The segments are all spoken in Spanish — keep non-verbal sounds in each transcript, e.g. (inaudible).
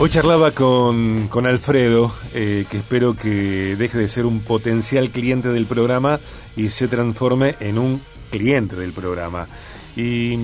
Hoy charlaba con, con Alfredo, eh, que espero que deje de ser un potencial cliente del programa y se transforme en un cliente del programa. Y,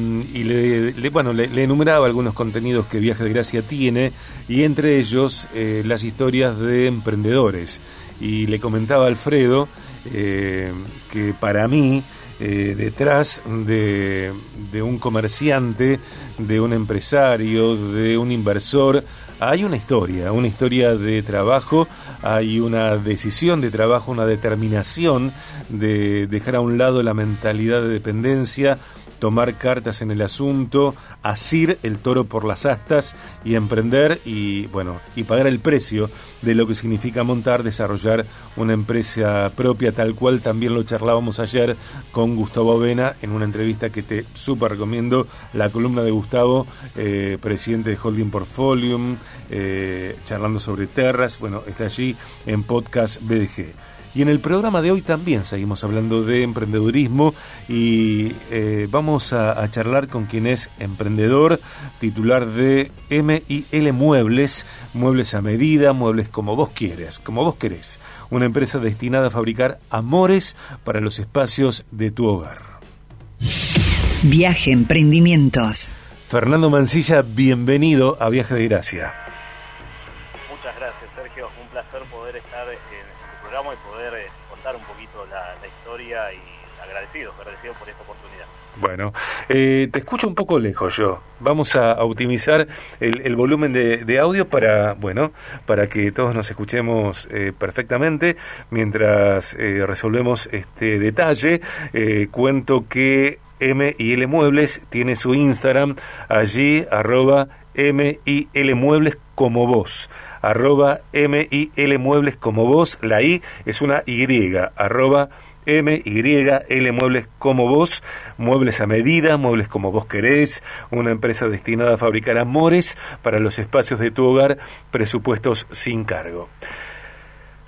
le, bueno, le, enumeraba algunos contenidos que Viaje de Gracia tiene y entre ellos eh, las historias de emprendedores. Y le comentaba a Alfredo eh, que para mí detrás de, de, un comerciante, de un empresario, de un inversor, hay una historia, una historia de trabajo, hay una decisión de trabajo, una determinación de dejar a un lado la mentalidad de dependencia, tomar cartas en el asunto, asir el toro por las astas y emprender y bueno, y pagar el precio de lo que significa montar, desarrollar una empresa propia, tal cual también lo charlábamos ayer con Gustavo Avena en una entrevista que te súper recomiendo, la columna de Gustavo, eh, presidente de Holding Portfolio, eh, charlando sobre terras, bueno, está allí en podcast BDG. Y en el programa de hoy también seguimos hablando de emprendedurismo y eh, vamos a, charlar con quien es emprendedor, titular de MIL Muebles, muebles a medida, muebles como vos quieres, como vos querés. Una empresa destinada a fabricar amores para los espacios de tu hogar. Viaje Emprendimientos. Fernando Mancilla, bienvenido a Viaje de Gracia. Y agradecido, agradecido por esta oportunidad. Bueno, eh, te escucho un poco lejos yo. Vamos a, optimizar el, volumen de, audio para, bueno, para que todos nos escuchemos eh, perfectamente. Mientras resolvemos este detalle, cuento que M y L Muebles tiene su Instagram allí arroba M y L Muebles como vos arroba M y L Muebles como vos la I es una Y arroba M Y L Muebles como vos muebles a medida muebles como vos querés una empresa destinada a fabricar amores para los espacios de tu hogar presupuestos sin cargo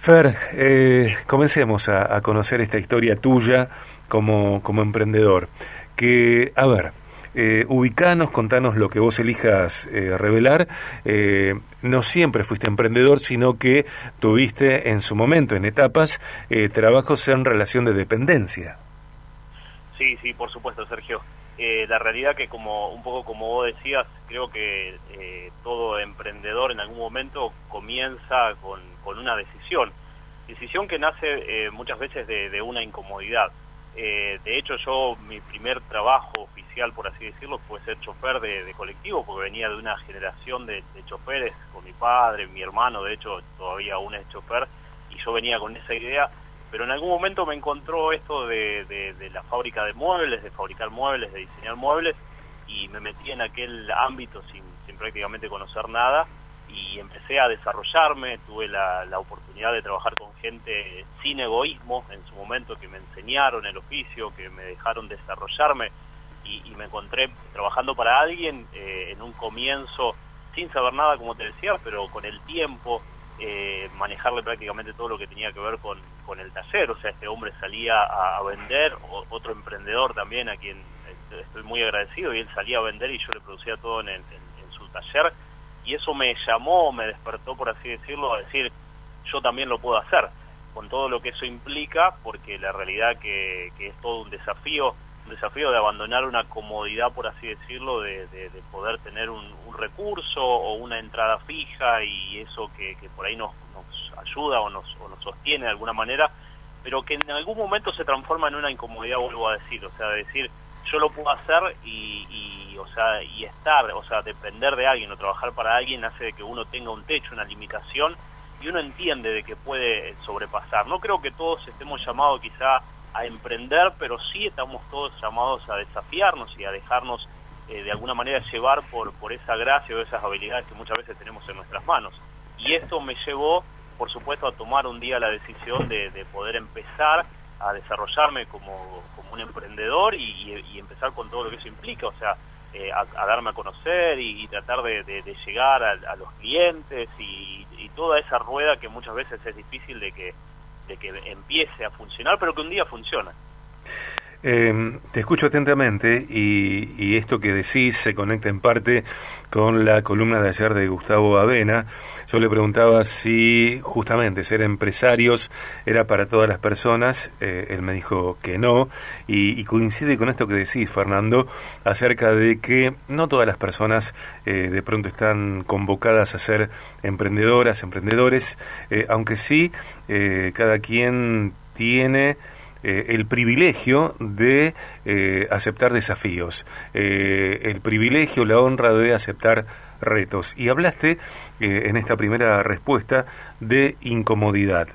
Fer, eh, comencemos a, conocer esta historia tuya como, como emprendedor. Que, a ver, eh, ubicanos, contanos lo que vos elijas eh, revelar. Eh, no siempre fuiste emprendedor, sino que tuviste en su momento, en etapas, eh, trabajos en relación de dependencia. Sí, sí, por supuesto, Sergio. la realidad que como un poco como vos decías, creo que todo emprendedor en algún momento comienza con, con una decisión decisión que nace eh, muchas veces de, una incomodidad. Eh, de hecho, yo, mi primer trabajo oficial, por así decirlo, fue ser chofer de, colectivo, porque venía de una generación de, choferes con mi padre, mi hermano, de hecho, todavía aún es chofer, y yo venía con esa idea. Pero en algún momento me encontró esto de, la fábrica de muebles, de fabricar muebles, de diseñar muebles, y me metí en aquel ámbito sin, sin prácticamente conocer nada y empecé a desarrollarme, tuve la, la, oportunidad de trabajar con gente sin egoísmo en su momento que me enseñaron el oficio, que me dejaron desarrollarme y, me encontré trabajando para alguien eh, en un comienzo sin saber nada, como te decía, pero con el tiempo eh, manejarle prácticamente todo lo que tenía que ver con, con el taller, o sea, este hombre salía a, vender, otro emprendedor también a quien estoy muy agradecido, y él salía a vender y yo le producía todo en, en su taller y eso me llamó, me despertó, por así decirlo, a decir, yo también lo puedo hacer, con todo lo que eso implica, porque la realidad que, que es todo un desafío, un desafío de abandonar una comodidad, por así decirlo, de, de, poder tener un, recurso o una entrada fija y eso que, que por ahí nos, nos ayuda o nos, o nos sostiene de alguna manera, pero que en algún momento se transforma en una incomodidad, vuelvo a decir, o sea, de decir, yo lo puedo hacer y, o sea, y estar, o sea, depender de alguien o trabajar para alguien hace de que uno tenga un techo, una limitación y uno entiende de que puede sobrepasar. No creo que todos estemos llamados quizá a emprender, pero sí estamos todos llamados a desafiarnos y a dejarnos eh, de alguna manera llevar por, por esa gracia o esas habilidades que muchas veces tenemos en nuestras manos. Y esto me llevó, por supuesto, a tomar un día la decisión de, de poder empezar a desarrollarme como, como un emprendedor y, empezar con todo lo que eso implica, o sea, eh, a, darme a conocer y, tratar de, llegar a, los clientes y, toda esa rueda que muchas veces es difícil de que, de que empiece a funcionar, pero que un día funciona. Eh, te escucho atentamente y, esto que decís se conecta en parte con la columna de ayer de Gustavo Avena. Yo le preguntaba si justamente ser empresarios era para todas las personas. Eh, él me dijo que no. Y, coincide con esto que decís, Fernando, acerca de que no todas las personas eh, de pronto están convocadas a ser emprendedoras, emprendedores, eh, aunque sí cada quien tiene el privilegio de aceptar desafíos, el privilegio, la honra de aceptar retos. Y hablaste en esta primera respuesta de incomodidad.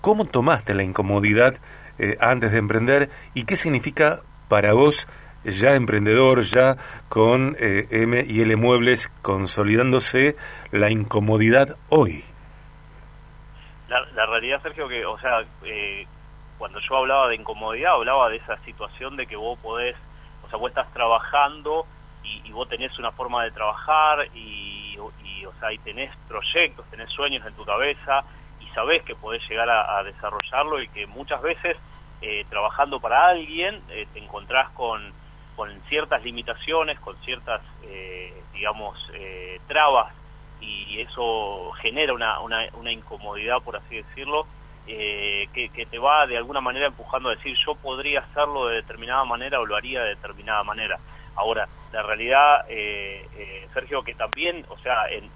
¿Cómo tomaste la incomodidad antes de emprender y qué significa para vos ya emprendedor, ya con M y L Muebles consolidándose la incomodidad hoy? La, la realidad, Sergio, que, o sea, cuando yo hablaba de incomodidad, hablaba de esa situación de que vos podés, o sea, vos estás trabajando y, vos tenés una forma de trabajar y, o sea, y tenés proyectos, tenés sueños en tu cabeza y sabés que podés llegar a, desarrollarlo y que muchas veces eh, trabajando para alguien eh, te encontrás con, con ciertas limitaciones, con ciertas, eh, digamos, trabas y eso genera una, una, una incomodidad, por así decirlo, eh, que, te va de alguna manera empujando a decir yo podría hacerlo de determinada manera o lo haría de determinada manera. Ahora, la realidad, eh, eh, Sergio, que también, o sea, en,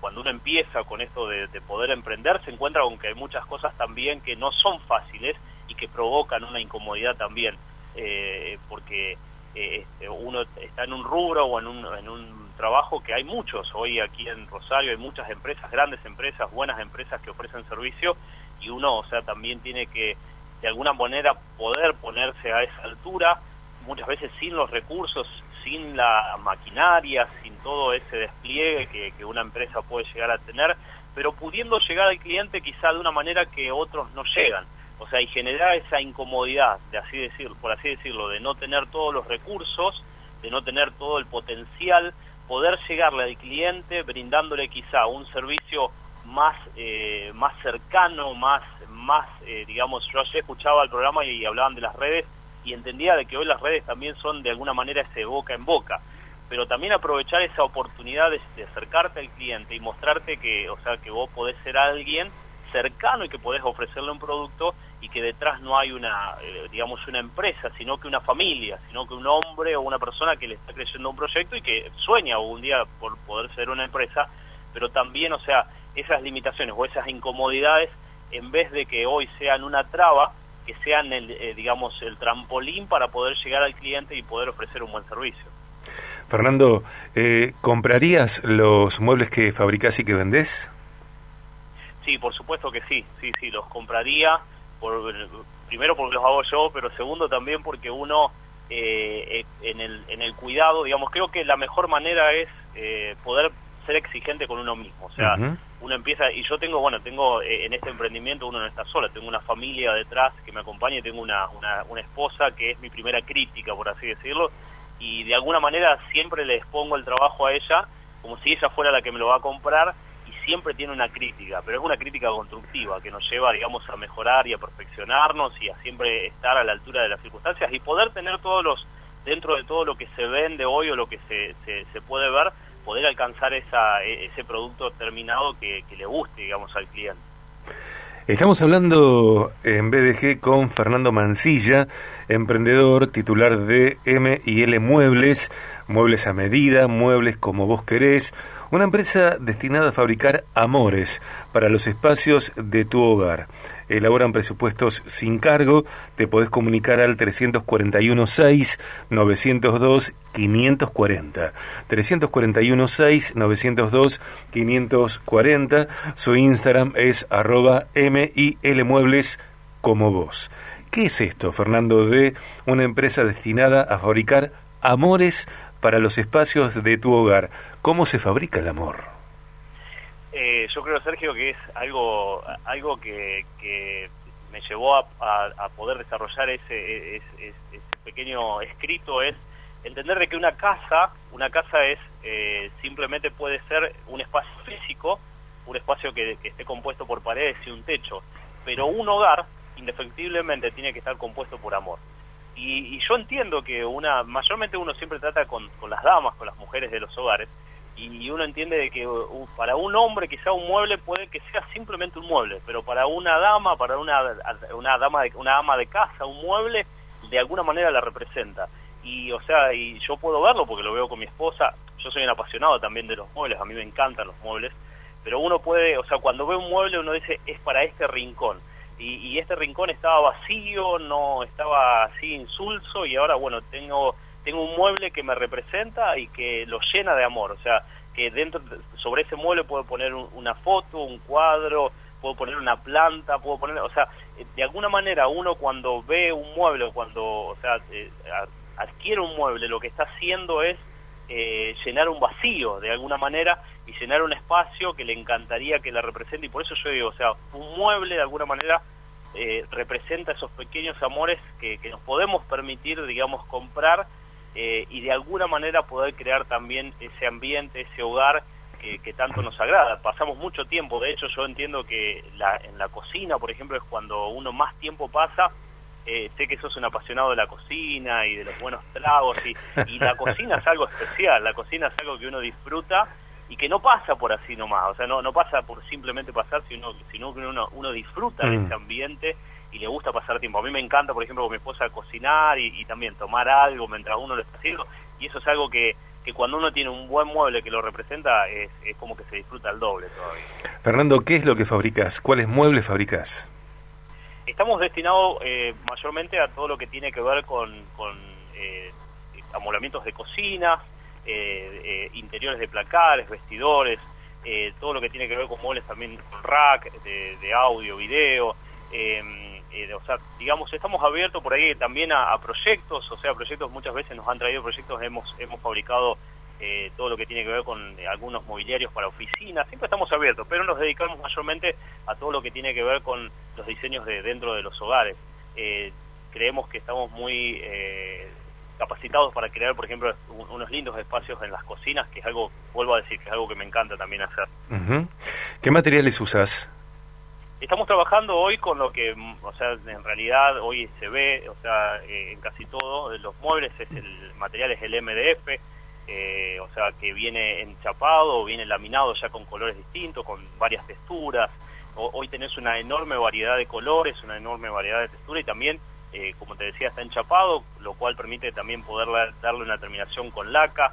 cuando uno empieza con esto de, poder emprender, se encuentra con que hay muchas cosas también que no son fáciles y que provocan una incomodidad también, porque este, uno está en un rubro o en un, en un trabajo que hay muchos. Hoy aquí en Rosario hay muchas empresas, grandes empresas, buenas empresas que ofrecen servicio y uno, o sea, también tiene que de alguna manera poder ponerse a esa altura, muchas veces sin los recursos, sin la maquinaria, sin todo ese despliegue que, que una empresa puede llegar a tener, pero pudiendo llegar al cliente quizá de una manera que otros no llegan. O sea, y generar esa incomodidad, de así decirlo, por así decirlo, de no tener todos los recursos, de no tener todo el potencial, poder llegarle al cliente brindándole quizá un servicio más eh, más cercano, más más eh, digamos, yo ayer escuchaba el programa y, hablaban de las redes y entendía de que hoy las redes también son de alguna manera ese boca en boca, pero también aprovechar esa oportunidad de, acercarte al cliente y mostrarte que, o sea, que vos podés ser alguien cercano y que podés ofrecerle un producto y que detrás no hay una, eh, digamos, una empresa, sino que una familia, sino que un hombre o una persona que le está creyendo un proyecto y que sueña un día por poder ser una empresa, pero también, o sea, esas limitaciones o esas incomodidades, en vez de que hoy sean una traba, que sean, el, eh, digamos, el trampolín para poder llegar al cliente y poder ofrecer un buen servicio. Fernando, eh, ¿comprarías los muebles que fabricás y que vendés? Sí, por supuesto que sí, sí, sí, los compraría, por, primero porque los hago yo, pero segundo también porque uno eh, en, el, en el cuidado, digamos, creo que la mejor manera es eh, poder ser exigente con uno mismo, o sea, uno empieza, y yo tengo, bueno, tengo eh, en este emprendimiento, uno no está sola, tengo una familia detrás que me acompaña y tengo una, una, una esposa que es mi primera crítica, por así decirlo, y de alguna manera siempre le expongo el trabajo a ella como si ella fuera la que me lo va a comprar siempre tiene una crítica, pero es una crítica constructiva que nos lleva, digamos, a mejorar y a perfeccionarnos y a siempre estar a la altura de las circunstancias y poder tener todos los, dentro de todo lo que se vende hoy o lo que se, se, puede ver, poder alcanzar esa, e, ese producto terminado que, le guste, digamos, al cliente. Estamos hablando en BDG con Fernando Mancilla, emprendedor titular de M y L Muebles, muebles a medida, muebles como vos querés, una empresa destinada a fabricar amores para los espacios de tu hogar. Elaboran presupuestos sin cargo, te podés comunicar al 341 6 902 540. 341 6 902 540. Su Instagram es arroba muebles como vos. ¿Qué es esto, Fernando, de una empresa destinada a fabricar amores para los espacios de tu hogar. ¿Cómo se fabrica el amor? Yo creo, Sergio, que es algo, algo que, me llevó a, poder desarrollar ese, pequeño escrito, es entender de que una casa, una casa es eh, simplemente puede ser un espacio físico, un espacio que, que esté compuesto por paredes y un techo, pero un hogar indefectiblemente tiene que estar compuesto por amor. Y, yo entiendo que una, mayormente uno siempre trata con, con las damas, con las mujeres de los hogares, y uno entiende de que uh, para un hombre quizá un mueble puede que sea simplemente un mueble, pero para una dama, para una, una dama de, una ama de casa, un mueble de alguna manera la representa. Y o sea, y yo puedo verlo porque lo veo con mi esposa, yo soy un apasionado también de los muebles, a mí me encantan los muebles, pero uno puede, o sea, cuando ve un mueble uno dice es para este rincón. Y, y este rincón estaba vacío, no estaba así insulso y ahora bueno, tengo tengo un mueble que me representa y que lo llena de amor, o sea, que dentro sobre ese mueble puedo poner una foto, un cuadro, puedo poner una planta, puedo poner, o sea, de alguna manera uno cuando ve un mueble, cuando, o sea, eh, adquiere un mueble, lo que está haciendo es eh, llenar un vacío de alguna manera y llenar un espacio que le encantaría que la represente. Y por eso yo digo, o sea, un mueble de alguna manera eh, representa esos pequeños amores que, que nos podemos permitir, digamos, comprar eh, y de alguna manera poder crear también ese ambiente, ese hogar que, tanto nos agrada. Pasamos mucho tiempo, de hecho yo entiendo que la, en la cocina, por ejemplo, es cuando uno más tiempo pasa. Eh, sé que sos un apasionado de la cocina y de los buenos tragos y, y la (laughs) cocina es algo especial, la cocina es algo que uno disfruta y que no pasa por así nomás, o sea, no, no pasa por simplemente pasar, sino, sino que uno, uno disfruta de mm. ese ambiente y le gusta pasar tiempo. A mí me encanta, por ejemplo, con mi esposa cocinar y, también tomar algo mientras uno lo está haciendo y eso es algo que, que cuando uno tiene un buen mueble que lo representa es, es como que se disfruta el doble todavía. Fernando, ¿qué es lo que fabricas? ¿Cuáles muebles fabricas? Estamos destinados eh, mayormente a todo lo que tiene que ver con, con eh, amolamientos de cocina, eh, eh, interiores de placares, vestidores, todo lo que tiene que ver con muebles también con rack, de, de audio, video. Eh, eh, o sea, digamos, estamos abiertos por ahí también a, proyectos, o sea, proyectos muchas veces nos han traído proyectos, hemos, hemos fabricado eh, todo lo que tiene que ver con eh, algunos mobiliarios para oficinas, siempre estamos abiertos, pero nos dedicamos mayormente a todo lo que tiene que ver con los diseños de dentro de los hogares. creemos que estamos muy capacitados para crear, por ejemplo, unos lindos espacios en las cocinas, que es algo, vuelvo a decir, que es algo que me encanta también hacer. ¿Qué materiales usas? Estamos trabajando hoy con lo que, o sea, en realidad hoy se ve, o sea, eh, en casi todo, los muebles es el material es el MDF, eh, o sea, que viene enchapado, viene laminado ya con colores distintos, con varias texturas. hoy tenés una enorme variedad de colores, una enorme variedad de texturas y también, eh, como te decía, está enchapado, lo cual permite también poder darle una terminación con laca,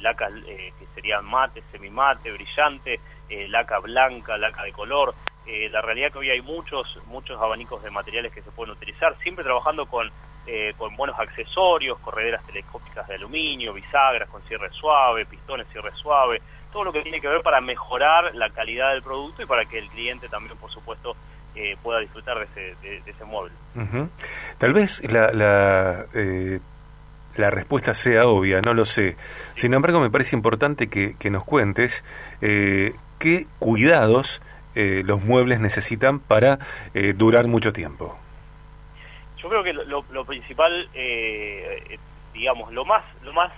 laca que sería mate, semimate, brillante, laca blanca, laca de color. Eh, la realidad que hoy hay muchos muchos abanicos de materiales que se pueden utilizar, siempre trabajando con, eh, con buenos accesorios, correderas telescópicas de aluminio, bisagras con cierre suave, pistones cierre suave, todo lo que tiene que ver para mejorar la calidad del producto y para que el cliente también, por supuesto, eh, pueda disfrutar de ese, de, ese mueble. Tal vez la, la, la, respuesta sea obvia, no lo sé. Sin embargo, me parece importante que, que nos cuentes qué cuidados eh, los muebles necesitan para eh, durar mucho tiempo? Yo creo que lo, principal, eh, digamos, lo más, lo más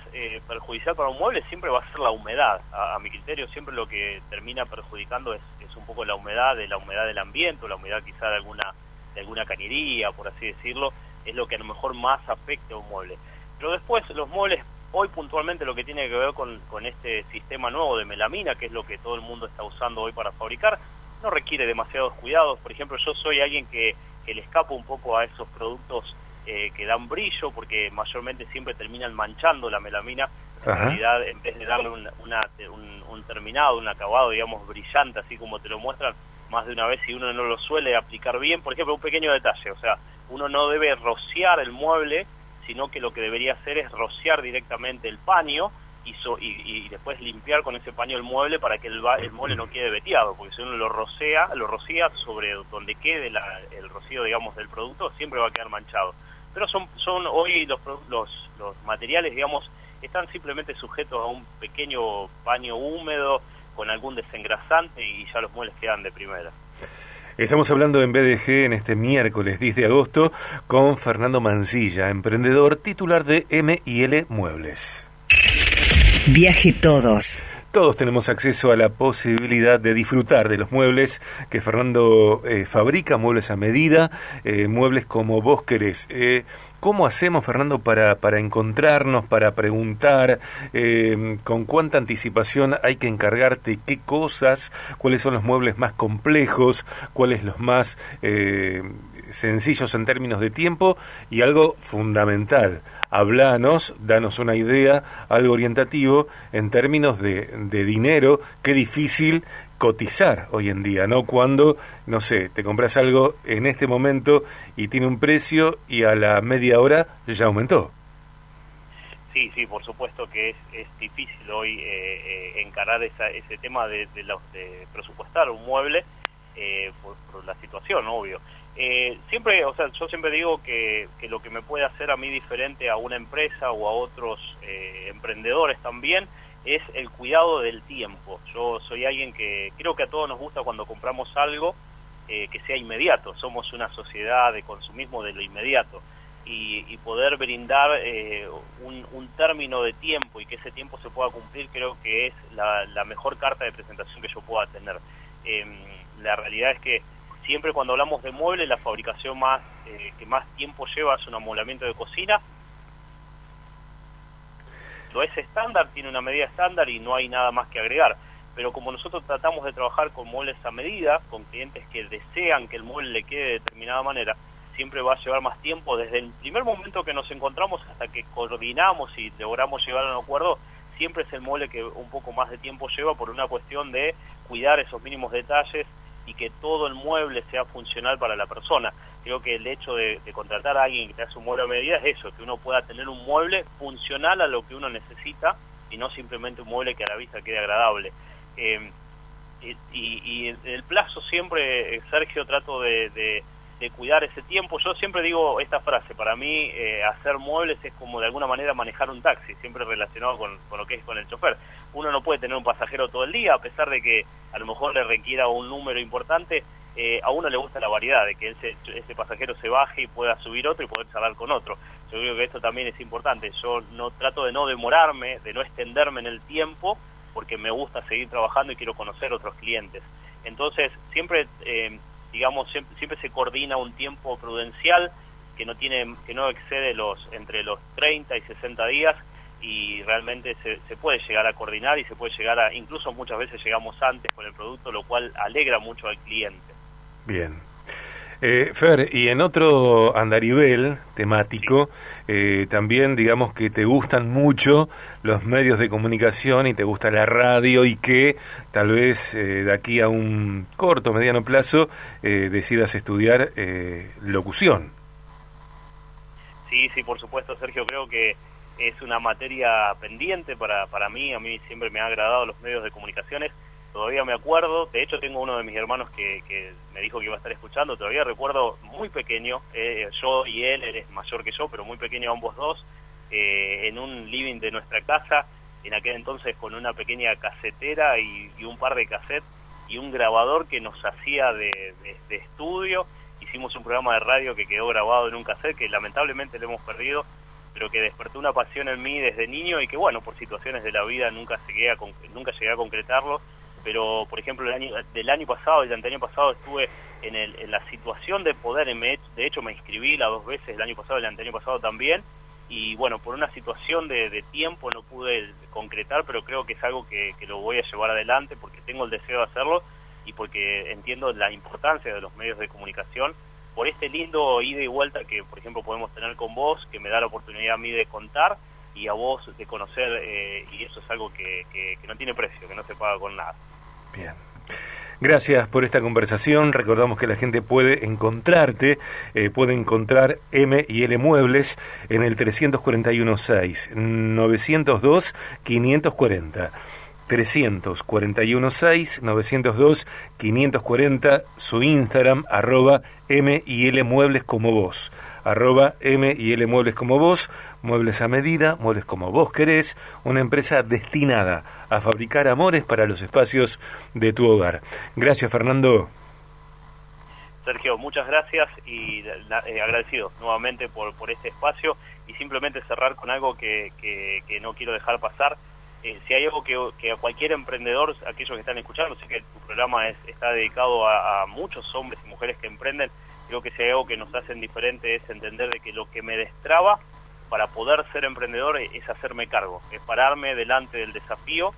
perjudicial para un mueble siempre va a ser la humedad. A, mi criterio, siempre lo que termina perjudicando es, es, un poco la humedad, de la humedad del ambiente, o la humedad quizá de alguna, de alguna cañería, por así decirlo, es lo que a lo mejor más afecta a un mueble. Pero después los muebles hoy puntualmente lo que tiene que ver con, con, este sistema nuevo de melamina, que es lo que todo el mundo está usando hoy para fabricar, no requiere demasiados cuidados. Por ejemplo, yo soy alguien que, le escapo un poco a esos productos eh, que dan brillo, porque mayormente siempre terminan manchando la melamina. En realidad, en vez de darle un, un, terminado, un acabado, digamos, brillante, así como te lo muestran más de una vez, si uno no lo suele aplicar bien, por ejemplo, un pequeño detalle, o sea, uno no debe rociar el mueble, sino que lo que debería hacer es rociar directamente el paño, y, después limpiar con ese paño el mueble para que el, el mueble no quede veteado, porque si uno lo rocea, lo rocía sobre donde quede el rocío, digamos, del producto, siempre va a quedar manchado. Pero son, son hoy los, los, los materiales, digamos, están simplemente sujetos a un pequeño paño húmedo con algún desengrasante y ya los muebles quedan de primera. Estamos hablando en BDG en este miércoles 10 de agosto con Fernando Mancilla, emprendedor titular de M Muebles. Viaje Todos. todos tenemos acceso a la posibilidad de disfrutar de los muebles que Fernando eh, fabrica, muebles a medida, eh, muebles como vos querés. Eh, ¿Cómo hacemos, Fernando, para, para encontrarnos, para preguntar con cuánta anticipación hay que encargarte qué cosas, cuáles son los muebles más complejos, cuáles los más sencillos en términos de tiempo y algo fundamental? Hablanos, danos una idea, algo orientativo en términos de, de dinero, qué difícil cotizar hoy en día, ¿no? Cuando, no sé, te compras algo en este momento y tiene un precio y a la media hora ya aumentó. Sí, sí, por supuesto que es, es difícil hoy eh, eh, encarar esa, ese tema de, de, de presupuestar un mueble eh, por, por, la situación, obvio. Eh, siempre, o sea, yo siempre digo que, que, lo que me puede hacer a mí diferente a una empresa o a otros eh, emprendedores también es el cuidado del tiempo. Yo soy alguien que creo que a todos nos gusta cuando compramos algo eh, que sea inmediato. Somos una sociedad de consumismo de lo inmediato. Y, y poder brindar eh, un, un, término de tiempo y que ese tiempo se pueda cumplir creo que es la, la mejor carta de presentación que yo pueda tener. Em, la realidad es que siempre cuando hablamos de muebles, la fabricación más eh, que más tiempo lleva es un amoblamiento de cocina. Lo es estándar, tiene una medida estándar y no hay nada más que agregar. Pero como nosotros tratamos de trabajar con muebles a medida, con clientes que desean que el mueble le quede de determinada manera, siempre va a llevar más tiempo desde el primer momento que nos encontramos hasta que coordinamos y logramos llegar a un acuerdo, siempre es el mueble que un poco más de tiempo lleva por una cuestión de cuidar esos mínimos detalles, y que todo el mueble sea funcional para la persona. Creo que el hecho de, contratar a alguien que te hace un mueble a medida es eso, que uno pueda tener un mueble funcional a lo que uno necesita y no simplemente un mueble que a la vista quede agradable. Eh, y, y, el plazo siempre, Sergio, trato de, de, cuidar ese tiempo. Yo siempre digo esta frase, para mí eh, hacer muebles es como de alguna manera manejar un taxi, siempre relacionado con, lo que es con el chofer uno no puede tener un pasajero todo el día, a pesar de que a lo mejor le requiera un número importante, eh, a uno le gusta la variedad, de que ese, ese pasajero se baje y pueda subir otro y poder charlar con otro. Yo creo que esto también es importante. Yo no trato de no demorarme, de no extenderme en el tiempo, porque me gusta seguir trabajando y quiero conocer otros clientes. Entonces, siempre, eh, digamos, siempre, siempre se coordina un tiempo prudencial que no tiene que no excede los entre los 30 y 60 días y realmente se, se, puede llegar a coordinar y se puede llegar a, incluso muchas veces llegamos antes con el producto, lo cual alegra mucho al cliente. Bien. Eh, Fer, y en otro andarivel temático, eh, también digamos que te gustan mucho los medios de comunicación y te gusta la radio y que tal vez eh, de aquí a un corto, mediano plazo eh, decidas estudiar eh, locución. Sí, sí, por supuesto, Sergio, creo que es una materia pendiente para, para mí, a mí siempre me ha agradado los medios de comunicaciones, todavía me acuerdo, de hecho tengo uno de mis hermanos que, que me dijo que iba a estar escuchando, todavía recuerdo muy pequeño, eh, yo y él, él es mayor que yo, pero muy pequeño ambos dos, eh, en un living de nuestra casa, en aquel entonces con una pequeña casetera y, y un par de cassettes y un grabador que nos hacía de, de, de estudio, hicimos un programa de radio que quedó grabado en un cassette que lamentablemente lo hemos perdido, pero que despertó una pasión en mí desde niño y que bueno, por situaciones de la vida nunca nunca llegué a concretarlo, pero por ejemplo el año, del año pasado y del año pasado estuve en, el, en la situación de poder, me, de hecho me inscribí las dos veces el año pasado y el año pasado también, y bueno, por una situación de, tiempo no pude concretar, pero creo que es algo que, que lo voy a llevar adelante porque tengo el deseo de hacerlo y porque entiendo la importancia de los medios de comunicación. Por este lindo ida y vuelta que, por ejemplo, podemos tener con vos, que me da la oportunidad a mí de contar y a vos de conocer, eh, y eso es algo que, que, no tiene precio, que no se paga con nada. Bien. Gracias por esta conversación. Recordamos que la gente puede encontrarte, eh, puede encontrar M y L Muebles en el 341-6, 902-540. 341-6, 902-540, su Instagram, arroba M y L Muebles como vos, arroba M y L Muebles como vos, muebles a medida, muebles como vos querés, una empresa destinada a fabricar amores para los espacios de tu hogar. Gracias, Fernando. Sergio, muchas gracias y eh, agradecido nuevamente por, por este espacio y simplemente cerrar con algo que, que no quiero dejar pasar eh, si hay algo que, a cualquier emprendedor, aquellos que están escuchando, sé que tu programa es, está dedicado a, muchos hombres y mujeres que emprenden, creo que si hay algo que nos hacen diferente es entender de que lo que me destraba para poder ser emprendedor es hacerme cargo, es pararme delante del desafío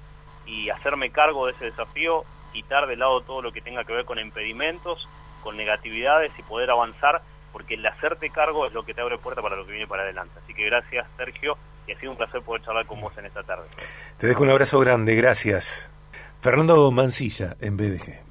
y hacerme cargo de ese desafío, quitar de lado todo lo que tenga que ver con impedimentos, con negatividades y poder avanzar, porque el hacerte cargo es lo que te abre puerta para lo que viene para adelante. Así que gracias, Sergio, y ha sido un placer poder charlar con vos en esta tarde. Te dejo un abrazo grande, gracias. Fernando Mancilla, en BDG.